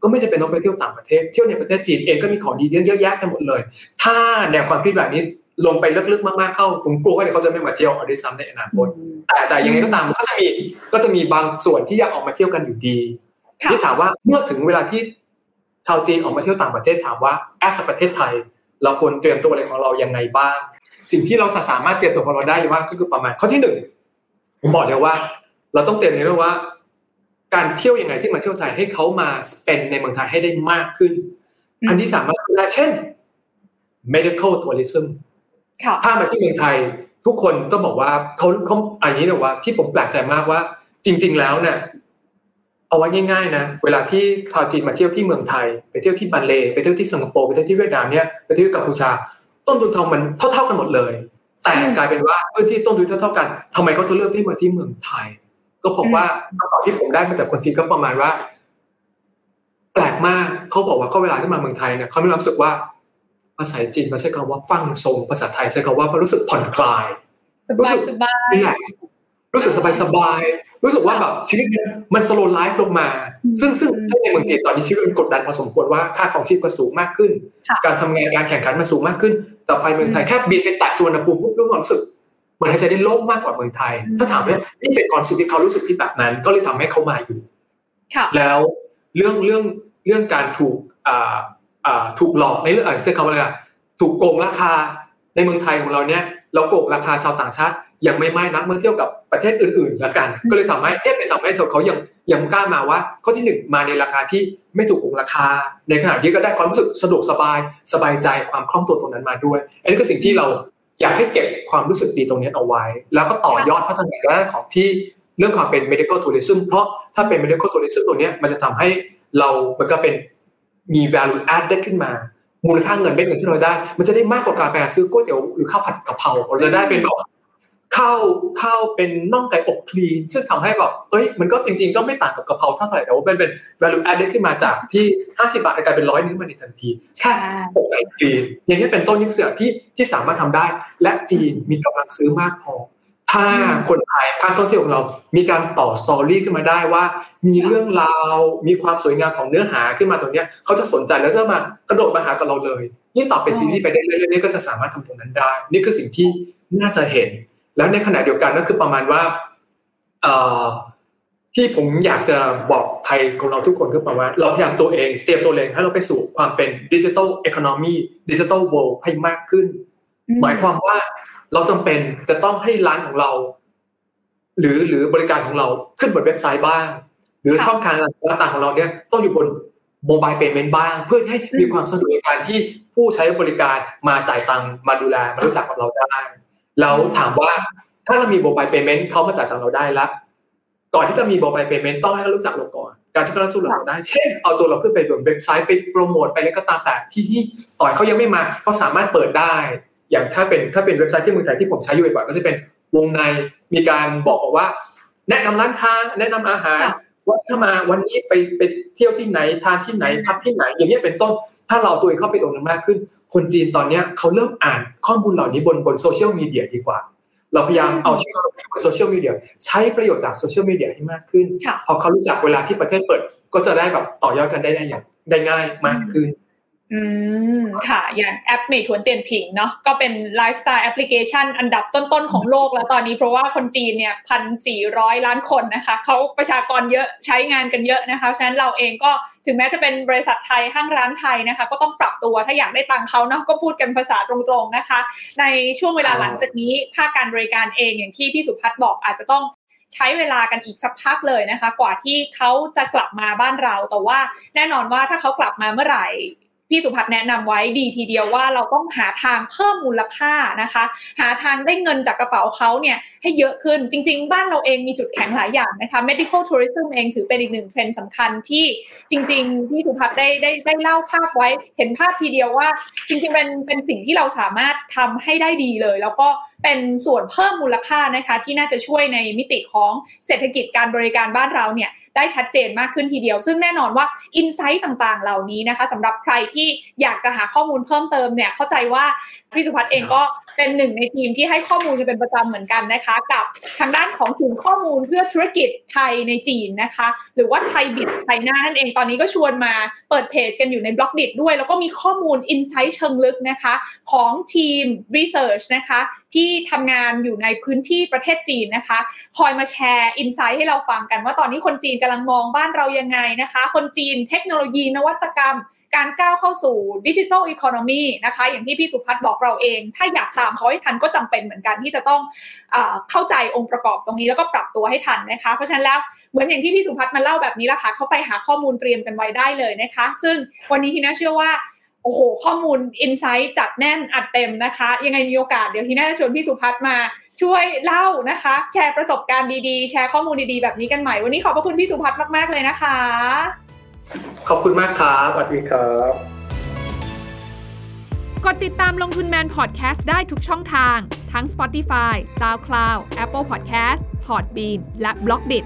ก็ไม่จำเป็นต้องไปเที่ยวต่างประเทศเที่ยวในประเทศจีนเองก็มีของดีเยอะแยะไปหมดเลย ถ้าแนวความคิดแบบนี้ลงไปลึกๆมากๆเข้าผมกลัวว่าเขาจะไม่มาเที่ยวอดิซัมในอนาคตแต่แต่ยังไงก็ตามมันก็จะมีก็จะมีบางส่วนที่อยากออกมาเที่ยวกันอยู่ดีที่ถามว่าเมื่อถึงเวลาที่ชาวจีนออกมาเที่ยวต่างประเทศถามว่าแอสประเทศไทย เราควรเตรียมตัวอะไรของเรายังไงบ้าง สิ่งที่เราสามารถเตรียมตัวของเราได้ว่าก็คือประมาณข้อที่หนึ่งผมบอกเลยว่า เราต้องเตรียมในเรื่องว่า การเที่ยวยังไงที่มาเที่ยวไทยให้เขามาเป็นในเมืองไทยให้ได้มากขึ้น อันที่สามารถทำได้เช่น medical tourism ถ้ามาที่เมืองไทยทุกคนต้องบอกว่าเขาเขาอันนี้เนี่ยว่าที่ผมแปลกใจมากว่า จริง ๆ แล้วเนี่ย เอาไว้ง่ายๆนะเวลาที่ชาวจีนมาเที่ยวที่เมืองไทย ไปเที่ยวที่บันเลไปเที่ยวที่สิงคโปร์ไปเที่ยวที่เวียดนามเนี่ยไปเที่ยวกัมพูชา ต้นทุนทองมันเท่าๆกันหมดเลย แต่กลายเป็นว่าพื้นที่ต้นทุนเท่าๆกันทำไมเขาถึงเลือกที่มาที่เมืองไทย ก็พบว่าคำตอบที่ผมได้มาจากคนจีนก็ประมาณว่า แปลกมากเขาบอกว่าเขาเวลาที่มาเมืองไทยเนี่ยเขาไม่รู้สึกว่าภาษาจีนมาใช้คำว่าฟังทรงภาษาไทยใช้คำว่ารู้สึกผ่อนคลายรู้สึกสบายรู้สึกสบายสบาย รู้สึกว่าแบบชีวิตมันสโลว์ไลฟ์ลงมา ซึ่งซึ่งถ้าในเมืองจีนตอนนี้ชีวิตมันกดดันพอสมควรว่าค่าของชีพก็สูงมากขึ้น การทำงานการแข่งขันมันสูงมากขึ้นต่อไปเมืองไทยแค่บินไปตัดสุวรรณภูมิปุ๊บรู้สึกเหมือนหายใจได้โล่งมากกว่าเมืองไทย ถ้าถามว่านี่เป็นความสุขที่เขารู้สึกที่แบบนั้น ก็เลยทำให้เขามาอยู่แล้วเรื่องเรื่องเรื่องการถูกอ่าอ่าถูกหลอกในเรื่องอะไรเซ็คำว่าอะไรถูกโกงราคาในเมืองไทยของเราเนี่ย เราโกงราคาชาวต่างชาติยังไม่ไม่นักเมื่อเทียบกับประเทศอื่นๆละกัน ก็เลยทำให้เอ๊ะเป็นทำให้เขายังยังกล้ามาว่า ข้อที่หนึ่งมาในราคาที่ไม่ถูกโกงราคา ในขณะที่ก็ได้ความรู้สึกสะดวกสบายสบายใจความคล่องตัวตรงนั้นมาด้วย อันนี้คือสิ่งที่เราอยากให้เก็บความรู้สึกดีตรงนี้เอาไว้ แล้วก็ต่อยอดพัฒนาด้านของที่เรื่องความเป็น medical tourism เพราะถ้าเป็น medical tourism ตัวนี้มันจะทำให้เราเหมือนกับเป็นมี value add ได้ขึ้นมา มูลค่าเงินเป็นเงินที่เราได้ มันจะได้มากกว่าการไปซื้อก๋วยเตี๋ยวหรือข้าวผัดกะเพราเราจะได้เป็นแบบข้าวข้าวเป็นน่องไก่อบคลีนซึ่งทำให้แบบเอ้ยมันก็จริง ๆ ก็ไม่ต่างกับกะเพราเท่าไหร่แต่ว่าเป็นเป็น value added ขึ้นมาจากที่ 50 บาทกลายเป็นร้อยนึงมาในทันทีแค่อบไก่คลีนอย่างนี้เป็นต้นนี่เสือที่ที่สามารถทำได้ และจีนมีกำลังซื้อมากพอ ถ้าคนไทยภาคท่องเที่ยวของเรา มีการต่อสตอรี่ขึ้นมาได้ว่า มีเรื่องราว มีความสวยงามของเนื้อหาขึ้นมาตรงนี้เขาจะสนใจแล้วจะมากระโดดมาหากับเราเลยยิ่งต่อเป็นซีรีส์ไปได้เรื่อยๆก็จะสามารถทำตรงนั้นได้ นี่คือสิ่งที่น่าจะเห็น แล้วในขณะเดียวกันก็คือประมาณว่าที่ผมอยากจะบอกไทยของเราทุกคนก็ประมาณเราพยายามตัวเอง เตรียมตัวเองให้เราไปสู่ความเป็นดิจิทัลเอคอนมีดิจิทัลเวิลด์ให้มากขึ้น หมายความว่า เราจำเป็นจะต้องให้ร้านของเรา หรือหรือบริการของเราขึ้นบนเว็บไซต์บ้าง หรือช่องทางต่างๆของเราเนี่ยต้องอยู่บนโมบายเปย์เมนต์บ้าง เพื่อให้มีความสะดวกในการที่ผู้ใช้บริการมาจ่ายตังค์มาดูแลมารู้จักกับเราได้แล้วถามว่าถ้าเรามีโมบายเปย์เมนต์เขามาจ่ายตังเราได้ละก่อนที่จะมีโมบายเปย์เมนต์ต้องให้เขารู้จักเราก่อน การที่เขารู้จักเราได้ เช่น เอาตัวเราขึ้นไปบนเว็บไซต์ไปโปรโมทไปแล้วก็ตามแต่ที่ที่ต่อยเขายังไม่มาเขาสามารถเปิดได้ อย่างถ้าเป็นถ้าเป็นเว็บไซต์ที่เมืองไทยที่ผมใช้อยู่บ่อยก็จะเป็นวงในมีการบอกบอกว่า แนะนำร้านค้าแนะนำอาหารว่าถ้ามาวันนี้ไปไปเที่ยวที่ไหนทานที่ไหนพักที่ไหน อย่างนี้เป็นต้น ถ้าเราตัวเองเข้าไปตรงนั้นมากขึ้น คนจีนตอนนี้เขาเริ่มอ่านข้อมูลเหล่านี้บนบนโซเชียลมีเดียดีกว่า เราพยายามเอาชื่อเราไปบนโซเชียลมีเดียใช้ประโยชน์จากโซเชียลมีเดียให้มากขึ้น พอเขารู้จักเวลาที่ประเทศเปิด ก็จะได้แบบต่อยอดกันได้ได้อย่างได้ง่ายมากขึ้น อืม ค่ะ อย่างแอป Meituan Dianping เนาะก็เป็นไลฟ์สไตล์แอปพลิเคชันอันดับต้นๆ ของโลกแล้วตอนนี้เพราะว่าคนจีนเนี่ยพันสี่ร้อยล้านคนนะคะเขาประชากรเยอะใช้งานกันเยอะนะคะ ฉะนั้นเราเองก็ถึงแม้จะเป็นบริษัทไทยห้างร้านไทยนะคะ ก็ต้องปรับตัวถ้าอยากได้ตังค์เขาเนาะก็พูดกันภาษาตรงๆนะคะ ในช่วงเวลาหลังจากนี้ภาคการบริการเองอย่างที่พี่สุพัฒน์บอกอาจจะต้องใช้เวลากันอีกสักพักเลยนะคะ กว่าที่เขาจะกลับมาบ้านเรา แต่ว่าแน่นอนว่าถ้าเขากลับมาเมื่อไหร่ พี่สุพัฒน์แนะนำไว้ดีทีเดียวว่าเราต้องหาทางเพิ่มมูลค่านะคะ หาทางได้เงินจากกระเป๋าเขาเนี่ยให้เยอะขึ้นจริง ๆ บ้านเราเองมีจุดแข็งหลายอย่างนะคะ medical tourism เองถือเป็นอีกหนึ่งเทรนด์สำคัญที่จริงๆพี่สุพัฒน์ได้ได้ได้เล่าภาพไว้ เห็นภาพทีเดียวว่า จริงๆเป็นเป็นสิ่งที่เราสามารถทำให้ได้ดีเลย แล้วก็เป็นส่วนเพิ่มมูลค่านะคะ ที่น่าจะช่วยในมิติของเศรษฐกิจการบริการบ้านเราเนี่ย ได้ชัดเจนมากขึ้นทีเดียว ซึ่งแน่นอนว่าอินไซต์ต่างๆ เหล่านี้นะคะสำหรับใครที่อยากจะหาข้อมูลเพิ่มเติมเนี่ยเข้าใจว่าพี่สุพัฒน์เองก็เป็นหนึ่งในทีมที่ให้ข้อมูลกันเป็นประจำเหมือนกันนะคะ กับทางด้านของศูนย์ข้อมูลเพื่อธุรกิจไทยในจีนนะคะ หรือว่าไทยบิดไทยหน้านั่นเองตอนนี้ก็ชวนมาเปิดเพจกันอยู่ในบล็อกดิด้วย แล้วก็มีข้อมูลอินไซต์เชิงลึกนะคะ ของทีมรีเสิร์ชนะคะที่ทำงานอยู่ในพื้นที่ประเทศจีนนะคะ คอยมาแชร์อินไซต์ให้เราฟังกันว่าตอนนี้คนจีนกำลังมองบ้านเรายังไงนะคะ คนจีนเทคโนโลยีนวัตกรรม การก้าวเข้าสู่ดิจิทัลอีโคโนมีนะคะ อย่างที่พี่สุพัฒน์บอกเราเอง ถ้าอยากตามเขาให้ทันก็จำเป็นเหมือนกันที่จะต้องเอเข้าใจองค์ประกอบตรงนี้แล้วก็ปรับตัวให้ทันนะคะ เพราะฉะนั้นแล้วเหมือนอย่างที่พี่สุพัฒน์มาเล่าแบบนี้ละค่ะเข้าไปหาข้อมูลเตรียมกันไว้ได้เลยนะคะ ซึ่งวันนี้ทีน่าเชื่อว่าโอ้โห ข้อมูลอินไซต์จัดแน่นอัดเต็มนะคะ ยังไงมีโอกาสเดี๋ยวทีน่าจะชวนพี่สุพัฒน์มา ช่วยเล่านะคะ แชร์ประสบการณ์ดีๆ แชร์ข้อมูลดีๆ แบบนี้กันใหม่ วันนี้ขอบพระคุณพี่สุพัฒน์มากๆเลยนะคะ ขอบคุณมากครับสวัสดีครับ กดติดตามลงทุนแมนพอดแคสต์ได้ทุกช่องทาง ทั้ง Spotify, SoundCloud, Apple Podcast, Podbean และ b l o k d i t